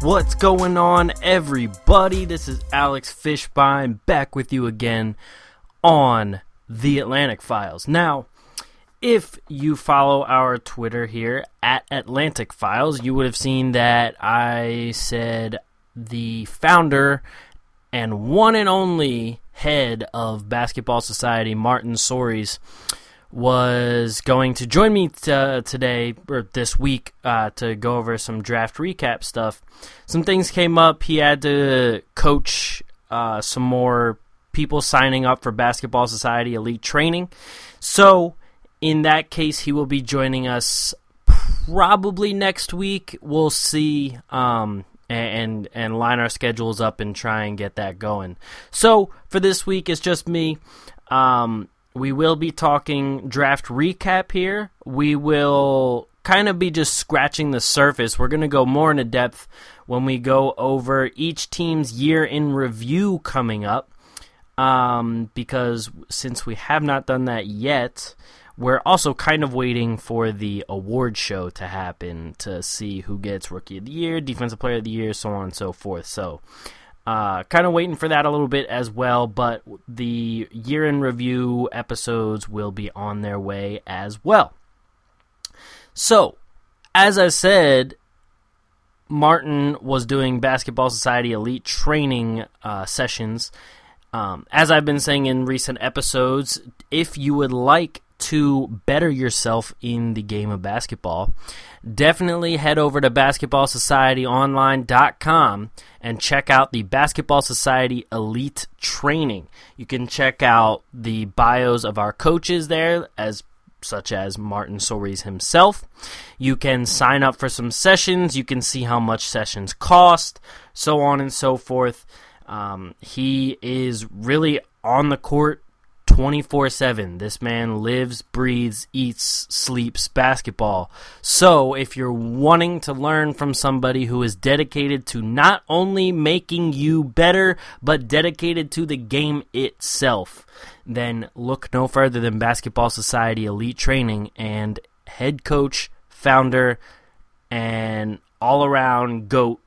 What's going on, everybody? This is Alex Fishbein back with you again on the Atlantic Files. Now, if you follow our Twitter here at Atlantic Files, you would have seen that I said the founder and one and only head of Basketball Society, Martin Sories, was going to join me t- uh, today or this week uh, to go over some draft recap stuff. Some things came up. He had to coach uh, some more people signing up for Basketball Society Elite Training. So, in that case, he will be joining us probably next week. We'll see. Um, and and line our schedules up and try and get that going. So for this week, it's just me. Um, we will be talking draft recap here. We will kind of be just scratching the surface. We're going to go more into depth when we go over each team's year in review coming up. Um, because since we have not done that yet, we're also kind of waiting for the award show to happen to see who gets Rookie of the Year, Defensive Player of the Year, so on and so forth. So, uh, kind of waiting for that a little bit as well, but the year in review episodes will be on their way as well. So, as I said, Martin was doing Basketball Society Elite training uh, sessions. Um, as I've been saying in recent episodes, if you would like to better yourself in the game of basketball, definitely head over to basketballsocietyonline.com and check out the Basketball Society Elite Training. You can check out the bios of our coaches there as such as Martin Sories himself. You can sign up for some sessions, you can see how much sessions cost, so on and so forth. Um, he is really on the court 24 7. This man lives, breathes, eats, sleeps basketball. So, if you're wanting to learn from somebody who is dedicated to not only making you better, but dedicated to the game itself, then look no further than Basketball Society Elite Training and head coach, founder, and all around GOAT,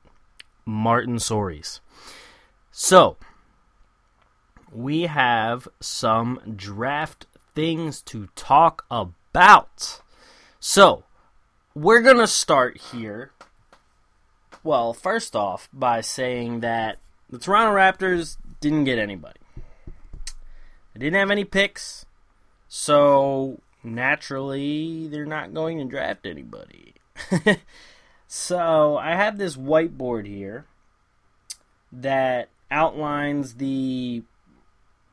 Martin Sories. So, we have some draft things to talk about. So, we're going to start here. Well, first off, by saying that the Toronto Raptors didn't get anybody. They didn't have any picks, so naturally, they're not going to draft anybody. so, I have this whiteboard here that outlines the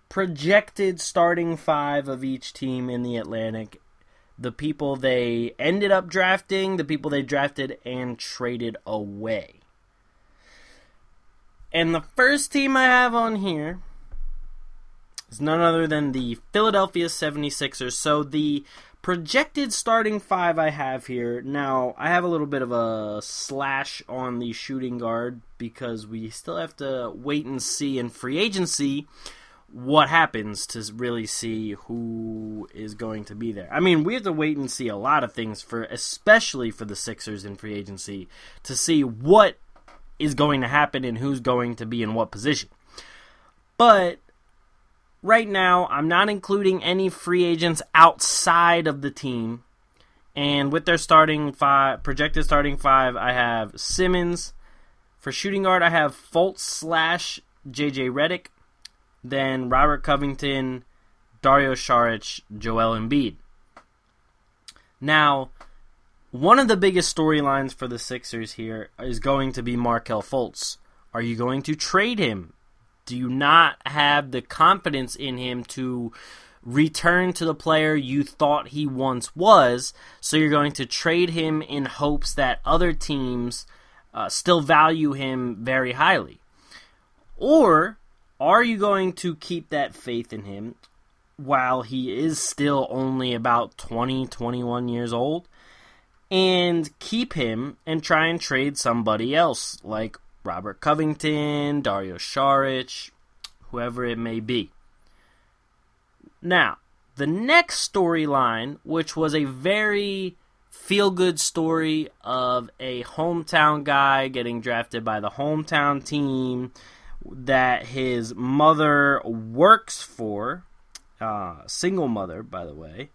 projected starting five of each team in the Atlantic, the people they ended up drafting, the people they drafted and traded away. And the first team I have on here is none other than the Philadelphia 76ers. So the projected starting five I have here. Now, I have a little bit of a slash on the shooting guard because we still have to wait and see in free agency what happens to really see who is going to be there. I mean, we have to wait and see a lot of things for especially for the Sixers in free agency to see what is going to happen and who's going to be in what position. But right now, I'm not including any free agents outside of the team. And with their starting five, projected starting five, I have Simmons. For shooting guard, I have Fultz slash JJ Redick then Robert Covington, Dario Saric, Joel Embiid. Now, one of the biggest storylines for the Sixers here is going to be Markelle Fultz. Are you going to trade him? Do you not have the confidence in him to return to the player you thought he once was? So you're going to trade him in hopes that other teams uh, still value him very highly? Or are you going to keep that faith in him while he is still only about 20, 21 years old, and keep him and try and trade somebody else like Robert Covington, Dario Saric, whoever it may be. Now, the next storyline, which was a very feel good story of a hometown guy getting drafted by the hometown team that his mother works for uh, single mother, by the way.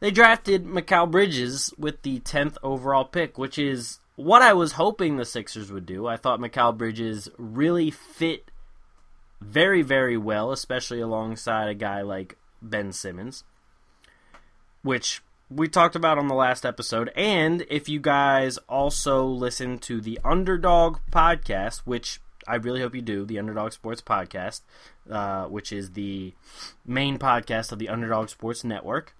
They drafted Mikal Bridges with the 10th overall pick, which is what I was hoping the Sixers would do. I thought Mikal Bridges really fit very, very well, especially alongside a guy like Ben Simmons, which we talked about on the last episode. And if you guys also listen to the Underdog podcast, which I really hope you do, the Underdog Sports Podcast, uh, which is the main podcast of the Underdog Sports Network.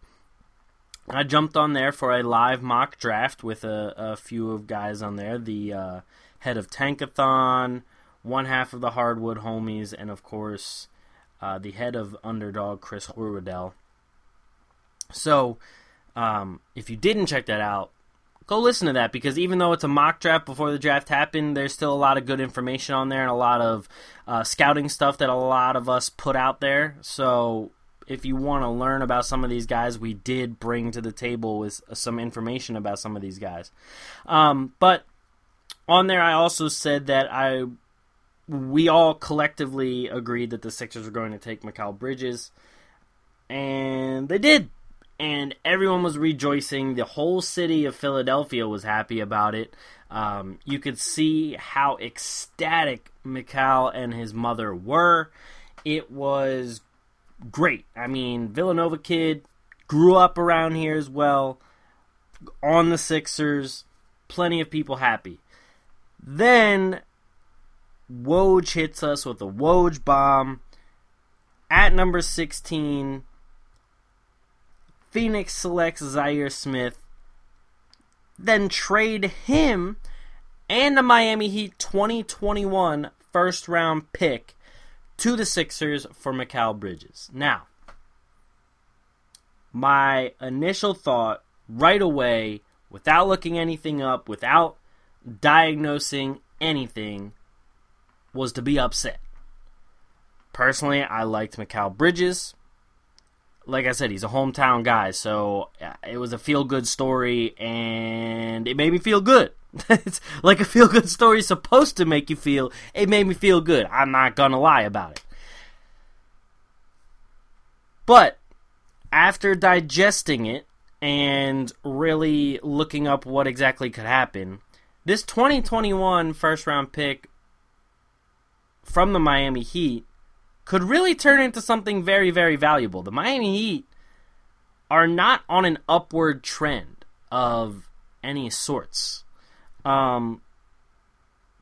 I jumped on there for a live mock draft with a, a few of guys on there. The uh, head of Tankathon, one half of the Hardwood Homies, and of course uh, the head of Underdog, Chris Horwedel. So, um, if you didn't check that out, go listen to that because even though it's a mock draft before the draft happened, there's still a lot of good information on there and a lot of uh, scouting stuff that a lot of us put out there. So if you want to learn about some of these guys, we did bring to the table with some information about some of these guys. Um, but on there, I also said that I we all collectively agreed that the Sixers were going to take Mikal Bridges, and they did and everyone was rejoicing. The whole city of Philadelphia was happy about it. Um, you could see how ecstatic Mikal and his mother were. It was great. I mean, Villanova kid grew up around here as well, on the Sixers. Plenty of people happy. Then Woj hits us with a Woj bomb at number 16 Phoenix selects Zhaire Smith, then trade him and the Miami Heat 2021 first round pick to the Sixers for Mikal Bridges. Now, my initial thought right away, without looking anything up, without diagnosing anything, was to be upset. Personally, I liked Mikal Bridges like I said, he's a hometown guy, so it was a feel good story, and it made me feel good. it's like a feel good story is supposed to make you feel. It made me feel good. I'm not gonna lie about it. But after digesting it and really looking up what exactly could happen, this 2021 first round pick from the Miami Heat could really turn into something very, very valuable. The Miami Heat are not on an upward trend of any sorts. Um,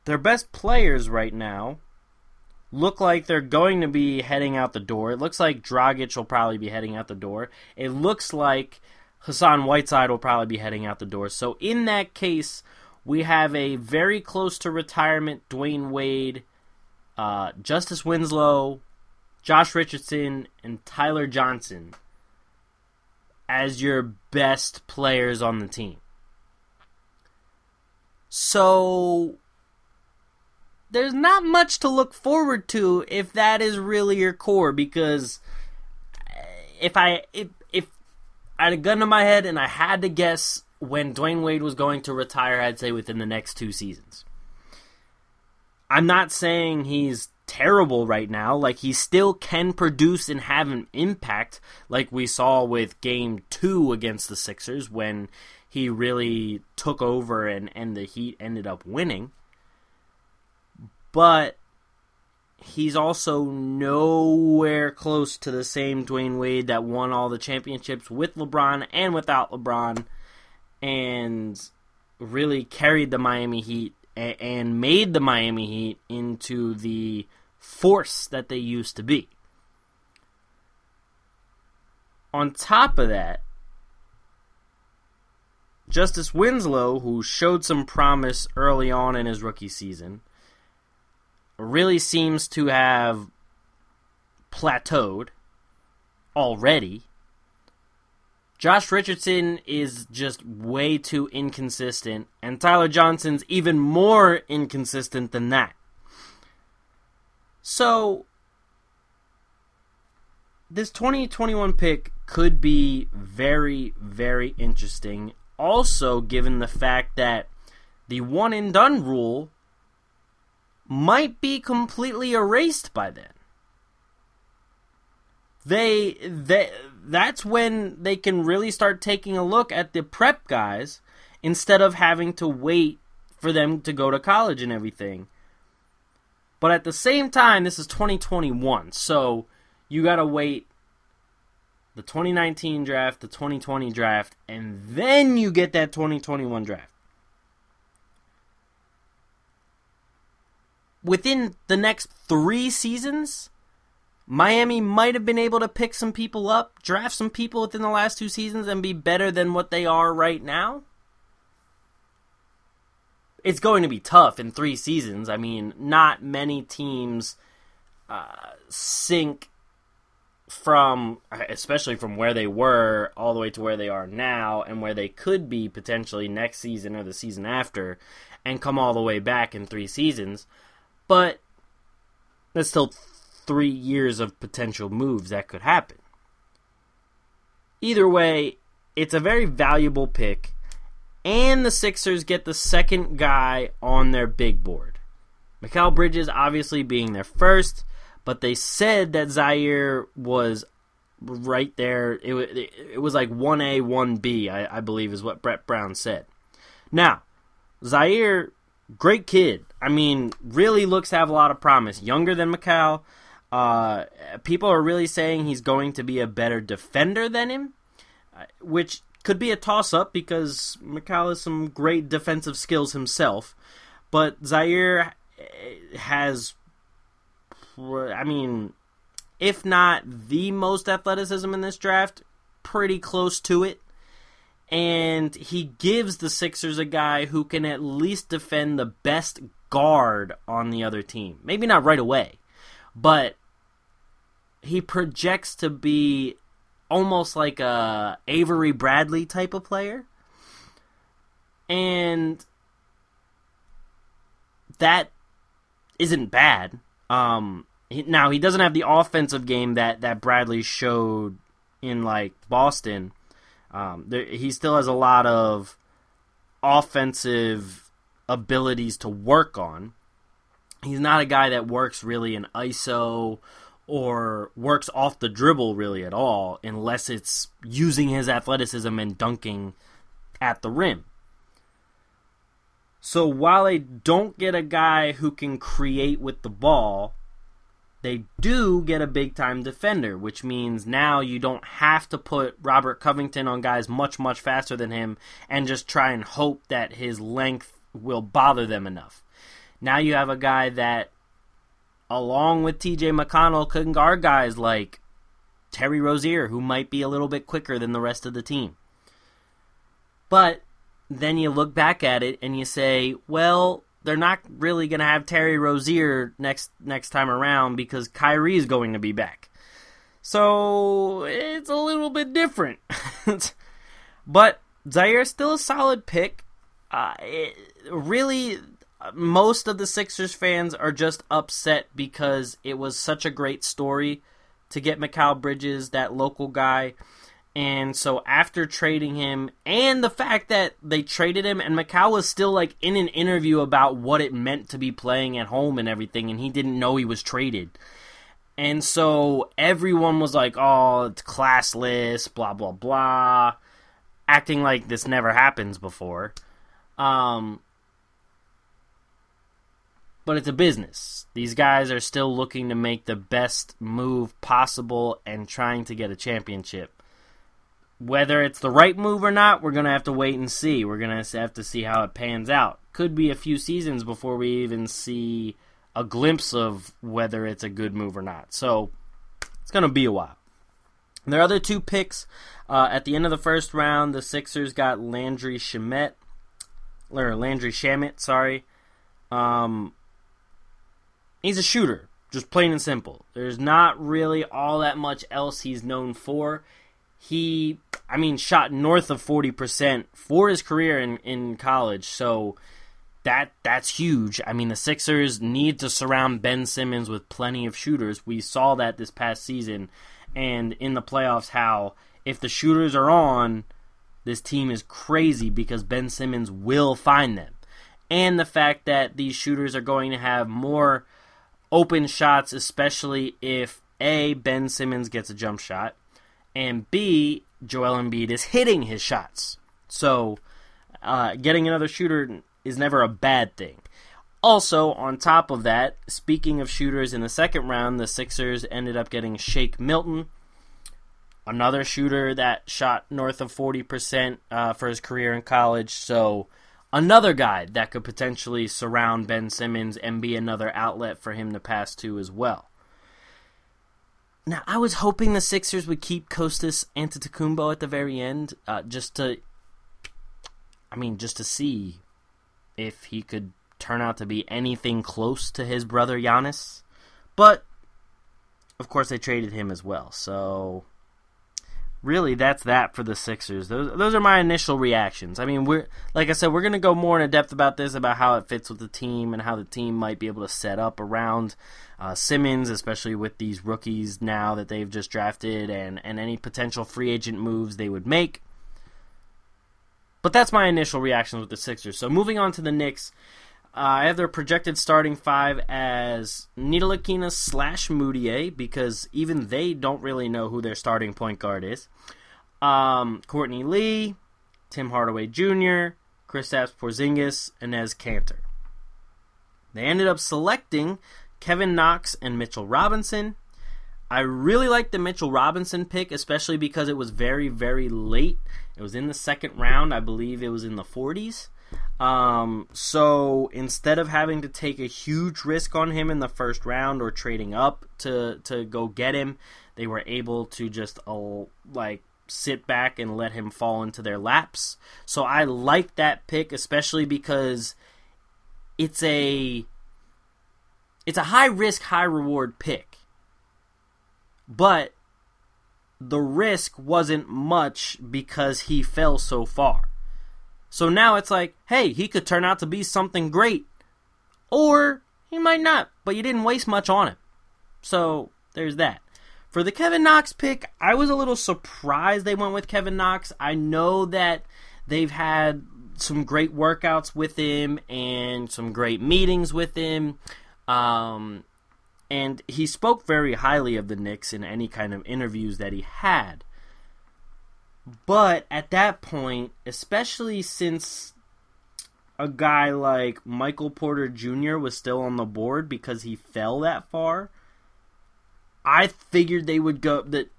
their best players right now look like they're going to be heading out the door. It looks like Dragic will probably be heading out the door. It looks like Hassan Whiteside will probably be heading out the door. So in that case, we have a very close to retirement Dwyane Wade, uh, Justice Winslow, Josh Richardson and Tyler Johnson as your best players on the team. So there's not much to look forward to if that is really your core because if I if if I had a gun to my head and I had to guess when Dwyane Wade was going to retire, I'd say within the next two seasons. I'm not saying he's terrible right now. Like he still can produce and have an impact, like we saw with Game Two against the Sixers when he really took over and and the Heat ended up winning. But he's also nowhere close to the same Dwyane Wade that won all the championships with LeBron and without LeBron, and really carried the Miami Heat and made the Miami Heat into the force that they used to be. On top of that, Justice Winslow, who showed some promise early on in his rookie season, really seems to have plateaued already. Josh Richardson is just way too inconsistent, and Tyler Johnson's even more inconsistent than that. So, this 2021 pick could be very, very interesting. Also, given the fact that the one and done rule might be completely erased by then. They they that's when they can really start taking a look at the prep guys instead of having to wait for them to go to college and everything. But at the same time, this is 2021, so you got to wait the 2019 draft, the 2020 draft, and then you get that 2021 draft. within the next three seasons, Miami might have been able to pick some people up, draft some people within the last two seasons, and be better than what they are right now. It's going to be tough in three seasons. I mean, not many teams uh, sink from, especially from where they were all the way to where they are now, and where they could be potentially next season or the season after, and come all the way back in three seasons. But that's still three years of potential moves that could happen. Either way, it's a very valuable pick, and the Sixers get the second guy on their big board. Mikal Bridges obviously being their first, but they said that Zhaire was right there. It, it was like 1A, 1B, I, I believe is what Brett Brown said. Now, Zhaire, great kid. I mean, really looks to have a lot of promise. Younger than Mikal. Uh, people are really saying he's going to be a better defender than him, uh, which could be a toss up because Mikal has some great defensive skills himself. But Zhaire eh, has, I mean, if not the most athleticism in this draft, pretty close to it and he gives the Sixers a guy who can at least defend the best guard on the other team. Maybe not right away, but he projects to be almost like a Avery Bradley type of player. And that isn't bad. Um, now he doesn't have the offensive game that that Bradley showed in like Boston um, there, he still has a lot of offensive abilities to work on. He's not a guy that works really in ISO or works off the dribble really at all, unless it's using his athleticism and dunking at the rim. So while they don't get a guy who can create with the ball, they do get a big time defender, which means now you don't have to put Robert Covington on guys much, much faster than him and just try and hope that his length will bother them enough. Now you have a guy that, along with TJ McConnell, can guard guys like Terry Rozier, who might be a little bit quicker than the rest of the team. But then you look back at it and you say, well, they're not really going to have Terry Rozier next next time around because Kyrie is going to be back. So it's a little bit different. but Zhaire's still a solid pick. Uh, it, really, most of the Sixers fans are just upset because it was such a great story to get Mikal Bridges, that local guy. And so after trading him, and the fact that they traded him, and Mikal was still like in an interview about what it meant to be playing at home and everything, and he didn't know he was traded. And so everyone was like, oh, it's classless, blah, blah, blah, acting like this never happens before. Um, but it's a business. These guys are still looking to make the best move possible and trying to get a championship. Whether it's the right move or not, we're going to have to wait and see. We're going to have to see how it pans out. Could be a few seasons before we even see a glimpse of whether it's a good move or not. So it's going to be a while. Their other two picks uh, at the end of the first round, the Sixers got Landry Shamet, or Landry Shamet, sorry. Um, he's a shooter, just plain and simple. There's not really all that much else he's known for. He, I mean, shot north of 40% for his career in, in college, so that that's huge. I mean, the Sixers need to surround Ben Simmons with plenty of shooters. We saw that this past season and in the playoffs how if the shooters are on, this team is crazy because Ben Simmons will find them. And the fact that these shooters are going to have more open shots, especially if A, Ben Simmons gets a jump shot, and B, Joel Embiid is hitting his shots. So, uh, getting another shooter is never a bad thing. Also, on top of that, speaking of shooters in the second round, the Sixers ended up getting Shake Milton, another shooter that shot north of 40% uh, for his career in college. So, another guy that could potentially surround Ben Simmons and be another outlet for him to pass to as well. Now, I was hoping the Sixers would keep Kostas Antetokounmpo at the very end, uh, just to, I mean, just to see if he could turn out to be anything close to his brother Giannis. But, of course, they traded him as well. So, really that's that for the Sixers. Those those are my initial reactions. I mean, we're like I said, we're to go more in depth about this about how it fits with the team and how the team might be able to set up around uh, Simmons, especially with these rookies now that they've just drafted and and any potential free agent moves they would make. But that's my initial reactions with the Sixers. So moving on to the Knicks. Uh, I have their projected starting five as Ntilikina slash Mudiay because even they don't really know who their starting point guard is. Um, Courtney Lee, Tim Hardaway Jr., Kristaps Porzingis, Enes Kanter. They ended up selecting Kevin Knox and Mitchell Robinson. I really like the Mitchell Robinson pick, especially because it was very, very late. It was in the second round. I believe it was in the 40s. Um, so instead of having to take a huge risk on him in the first round or trading up to to go get him, they were able to just uh, like sit back and let him fall into their laps. So I like that pick, especially because it's a it's a high risk, high reward pick. But the risk wasn't much because he fell so far. So now it's like, hey, he could turn out to be something great. Or he might not, but you didn't waste much on him. So there's that. For the Kevin Knox pick, I was a little surprised they went with Kevin Knox. I know that they've had some great workouts with him and some great meetings with him. Um, and he spoke very highly of the Knicks in any kind of interviews that he had. But at that point, especially since a guy like Michael Porter Jr. was still on the board because he fell that far, I figured they would go that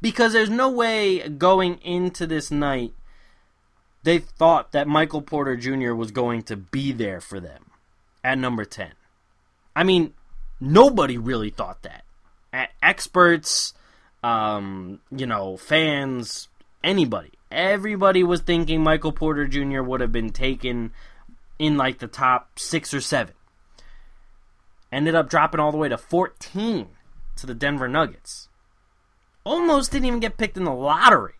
because there's no way going into this night they thought that Michael Porter Jr. was going to be there for them at number 10. I mean, nobody really thought that. Experts, um, you know, fans, anybody. Everybody was thinking Michael Porter Jr. would have been taken in like the top six or seven. Ended up dropping all the way to 14 to the Denver Nuggets. Almost didn't even get picked in the lottery.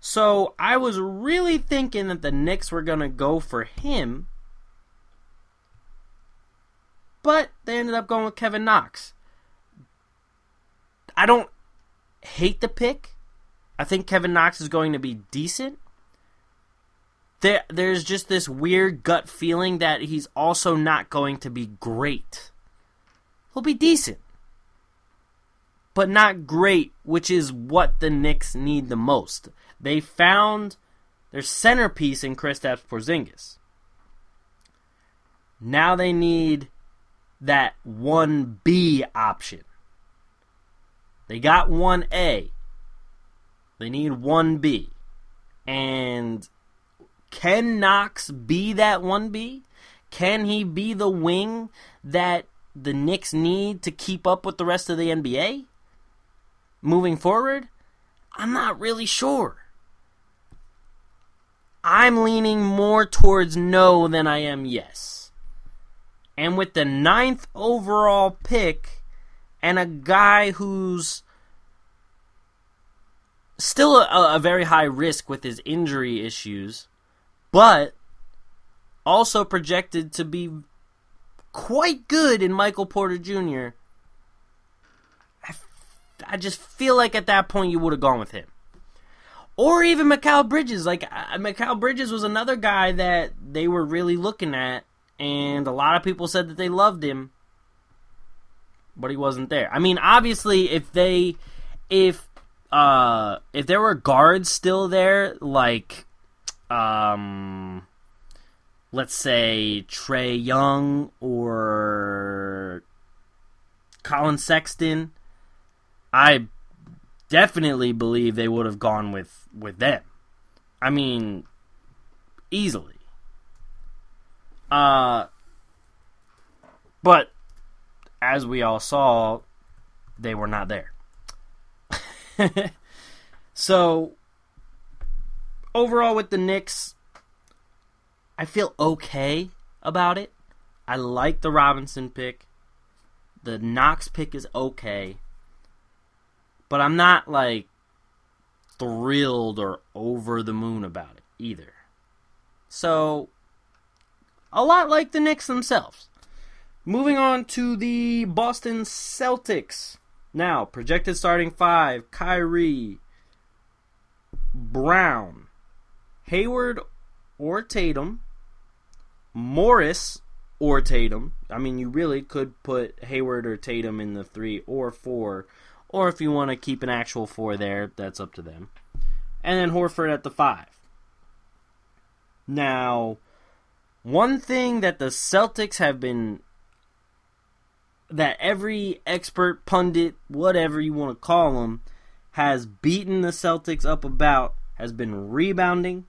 So I was really thinking that the Knicks were going to go for him. But they ended up going with Kevin Knox. I don't hate the pick. I think Kevin Knox is going to be decent. There, there's just this weird gut feeling that he's also not going to be great. He'll be decent, but not great, which is what the Knicks need the most. They found their centerpiece in Kristaps Porzingis. Now they need that 1B option. They got 1A. They need 1B. And can Knox be that 1B? Can he be the wing that the Knicks need to keep up with the rest of the NBA moving forward? I'm not really sure. I'm leaning more towards no than I am yes. And with the ninth overall pick and a guy who's still a, a very high risk with his injury issues, but also projected to be quite good in Michael Porter Jr. I, just feel like at that point you would have gone with him. Or even Mikal Bridges. Like, uh, Bridges was another guy that they were really looking at, and a lot of people said that they loved him, but he wasn't there. I mean, obviously, if they, if, uh, if there were guards still there, like, um, let's say Trae Young or Collin Sexton, I definitely believe they would have gone with with them. I mean, easily. Uh but as we all saw, they were not there. so overall with the Knicks, I feel okay about it. I like the Robinson pick. The Knox pick is okay. But I'm not like thrilled or over the moon about it either. So a lot like the Knicks themselves. Moving on to the Boston Celtics. Now, projected starting five Kyrie, Brown, Hayward or Tatum, Morris or Tatum. I mean, you really could put Hayward or Tatum in the three or four, or if you want to keep an actual four there, that's up to them. And then Horford at the five. Now, one thing that the Celtics have been that every expert pundit, whatever you want to call them, has beaten the Celtics up about has been rebounding.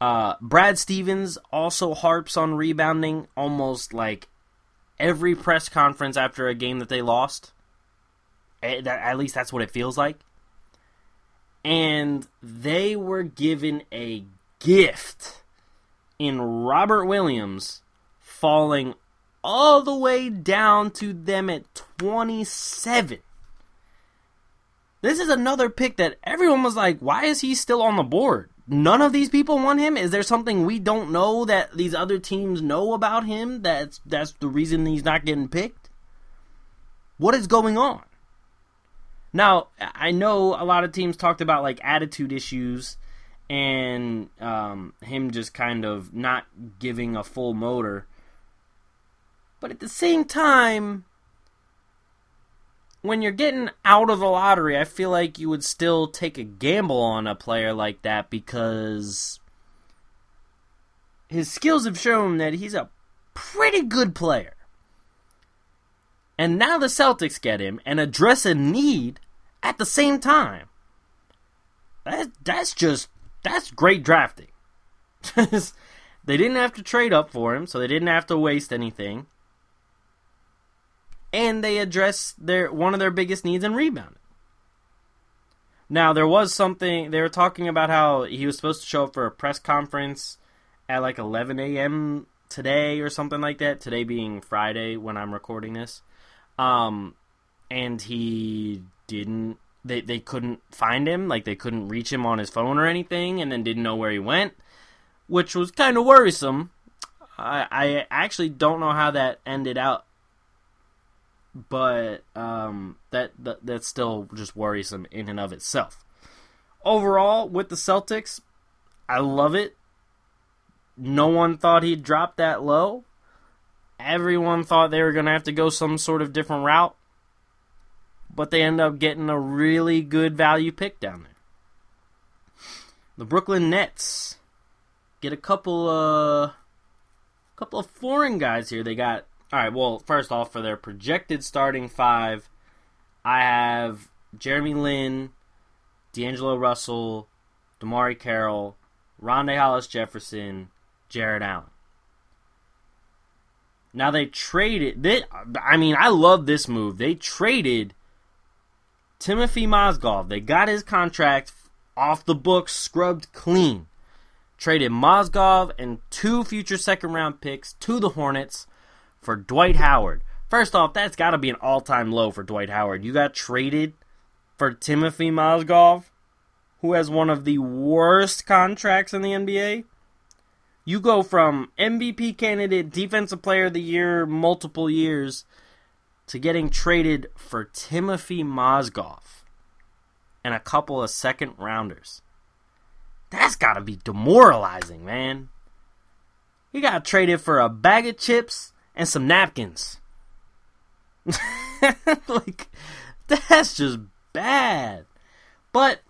Uh, Brad Stevens also harps on rebounding almost like every press conference after a game that they lost. At least that's what it feels like. And they were given a gift in Robert Williams falling all the way down to them at 27. This is another pick that everyone was like, why is he still on the board? None of these people want him. Is there something we don't know that these other teams know about him? That's that's the reason he's not getting picked. What is going on? Now, I know a lot of teams talked about like attitude issues and um, him just kind of not giving a full motor. But at the same time, when you're getting out of the lottery, I feel like you would still take a gamble on a player like that because his skills have shown that he's a pretty good player. And now the Celtics get him and address a need at the same time. That that's just that's great drafting. they didn't have to trade up for him, so they didn't have to waste anything and they addressed their one of their biggest needs in rebounding. Now there was something they were talking about how he was supposed to show up for a press conference at like 11 a.m. today or something like that. Today being Friday when I'm recording this, um, and he didn't. They they couldn't find him, like they couldn't reach him on his phone or anything, and then didn't know where he went, which was kind of worrisome. I I actually don't know how that ended out but um, that, that that's still just worrisome in and of itself. Overall, with the Celtics, I love it. No one thought he'd drop that low. Everyone thought they were going to have to go some sort of different route, but they end up getting a really good value pick down there. The Brooklyn Nets get a couple uh couple of foreign guys here. They got all right. Well, first off, for their projected starting five, I have Jeremy Lin, D'Angelo Russell, DeMarre Carroll, Rondae Hollis Jefferson, Jarrett Allen. Now they traded. They, I mean, I love this move. They traded Timothy Mozgov. They got his contract off the books, scrubbed clean. Traded Mozgov and two future second round picks to the Hornets for Dwight Howard. First off, that's got to be an all time low for Dwight Howard. You got traded for Timothy Mozgov, who has one of the worst contracts in the NBA. You go from MVP candidate, Defensive Player of the Year, multiple years, to getting traded for Timothy Mozgov and a couple of second rounders. That's got to be demoralizing, man. He got traded for a bag of chips and some napkins. like, that's just bad. But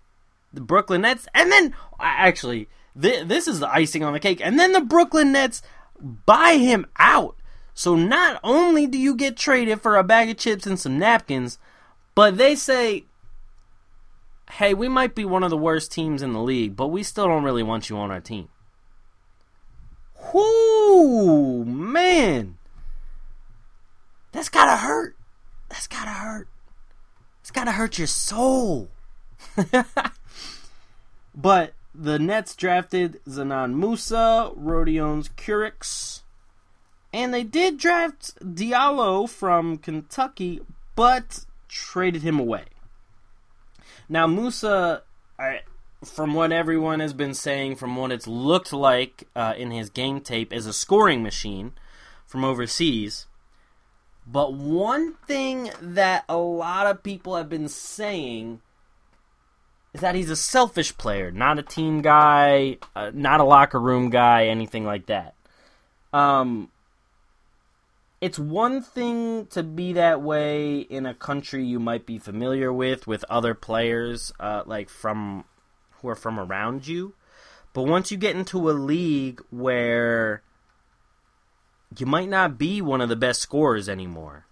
the Brooklyn Nets, and then actually, th- this is the icing on the cake. And then the Brooklyn Nets buy him out. So not only do you get traded for a bag of chips and some napkins, but they say, hey, we might be one of the worst teams in the league, but we still don't really want you on our team. Whoo, man. That's gotta hurt. That's gotta hurt. It's gotta hurt your soul. but the Nets drafted Dzanan Musa, Rodions Kurucs, and they did draft Diallo from Kentucky, but traded him away. Now Musa, I, from what everyone has been saying, from what it's looked like uh, in his game tape, is a scoring machine from overseas. But one thing that a lot of people have been saying is that he's a selfish player, not a team guy, uh, not a locker room guy, anything like that. Um, it's one thing to be that way in a country you might be familiar with, with other players, uh, like from who are from around you. But once you get into a league where you might not be one of the best scorers anymore.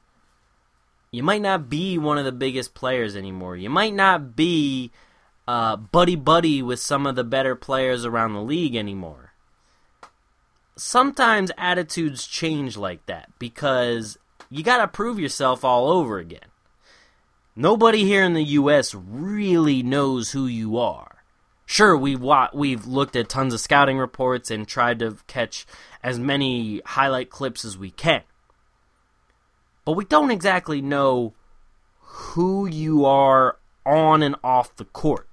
You might not be one of the biggest players anymore. You might not be uh, buddy buddy with some of the better players around the league anymore. Sometimes attitudes change like that because you got to prove yourself all over again. Nobody here in the U.S. really knows who you are. Sure, we've we've looked at tons of scouting reports and tried to catch as many highlight clips as we can. But we don't exactly know who you are on and off the court.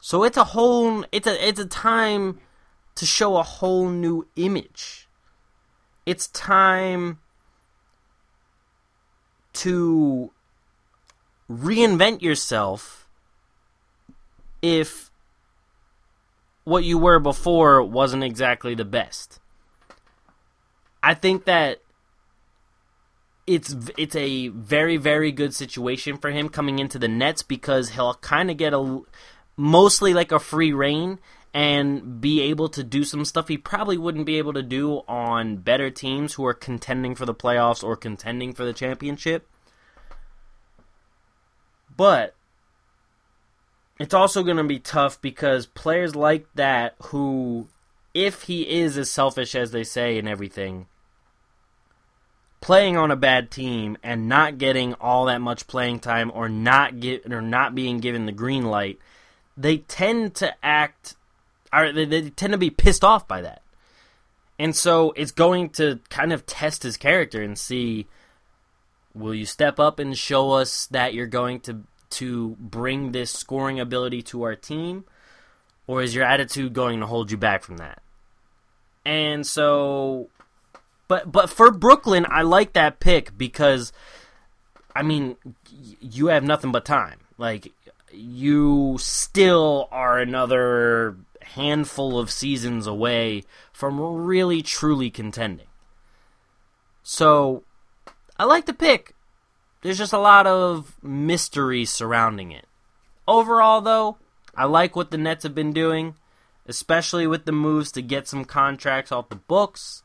So it's a whole it's a it's a time to show a whole new image. It's time to reinvent yourself if what you were before wasn't exactly the best. I think that it's it's a very very good situation for him coming into the Nets because he'll kind of get a mostly like a free reign and be able to do some stuff he probably wouldn't be able to do on better teams who are contending for the playoffs or contending for the championship. But it's also going to be tough because players like that who if he is as selfish as they say and everything playing on a bad team and not getting all that much playing time or not get or not being given the green light they tend to act or they, they tend to be pissed off by that and so it's going to kind of test his character and see will you step up and show us that you're going to to bring this scoring ability to our team, or is your attitude going to hold you back from that? And so, but but for Brooklyn, I like that pick because, I mean, you have nothing but time. Like you still are another handful of seasons away from really truly contending. So, I like the pick. There's just a lot of mystery surrounding it. Overall, though, I like what the Nets have been doing. especially with the moves to get some contracts off the books.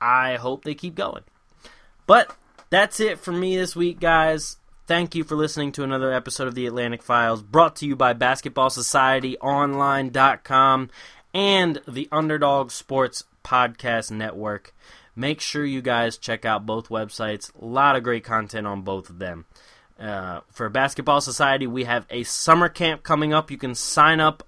I hope they keep going. But that's it for me this week, guys. Thank you for listening to another episode of the Atlantic Files brought to you by BasketballSocietyOnline.com and the Underdog Sports Podcast Network. Make sure you guys check out both websites. A lot of great content on both of them. Uh, for Basketball Society, we have a summer camp coming up. You can sign up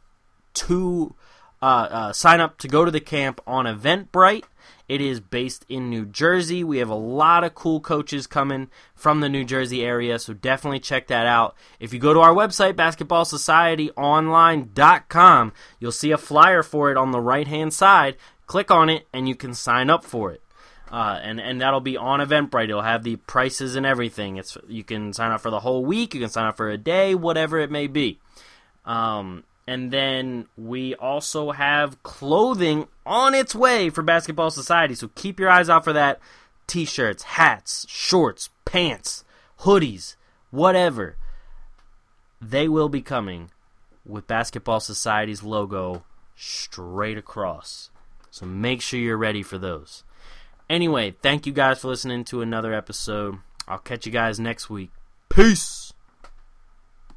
to uh, uh, sign up to go to the camp on Eventbrite. It is based in New Jersey. We have a lot of cool coaches coming from the New Jersey area, so definitely check that out. If you go to our website, basketballsocietyonline.com, you'll see a flyer for it on the right hand side. Click on it, and you can sign up for it. Uh, and and that'll be on Eventbrite. It'll have the prices and everything. It's you can sign up for the whole week. You can sign up for a day, whatever it may be. Um, and then we also have clothing on its way for Basketball Society. So keep your eyes out for that. T shirts, hats, shorts, pants, hoodies, whatever. They will be coming with Basketball Society's logo straight across. So make sure you're ready for those. Anyway, thank you guys for listening to another episode. I'll catch you guys next week. Peace.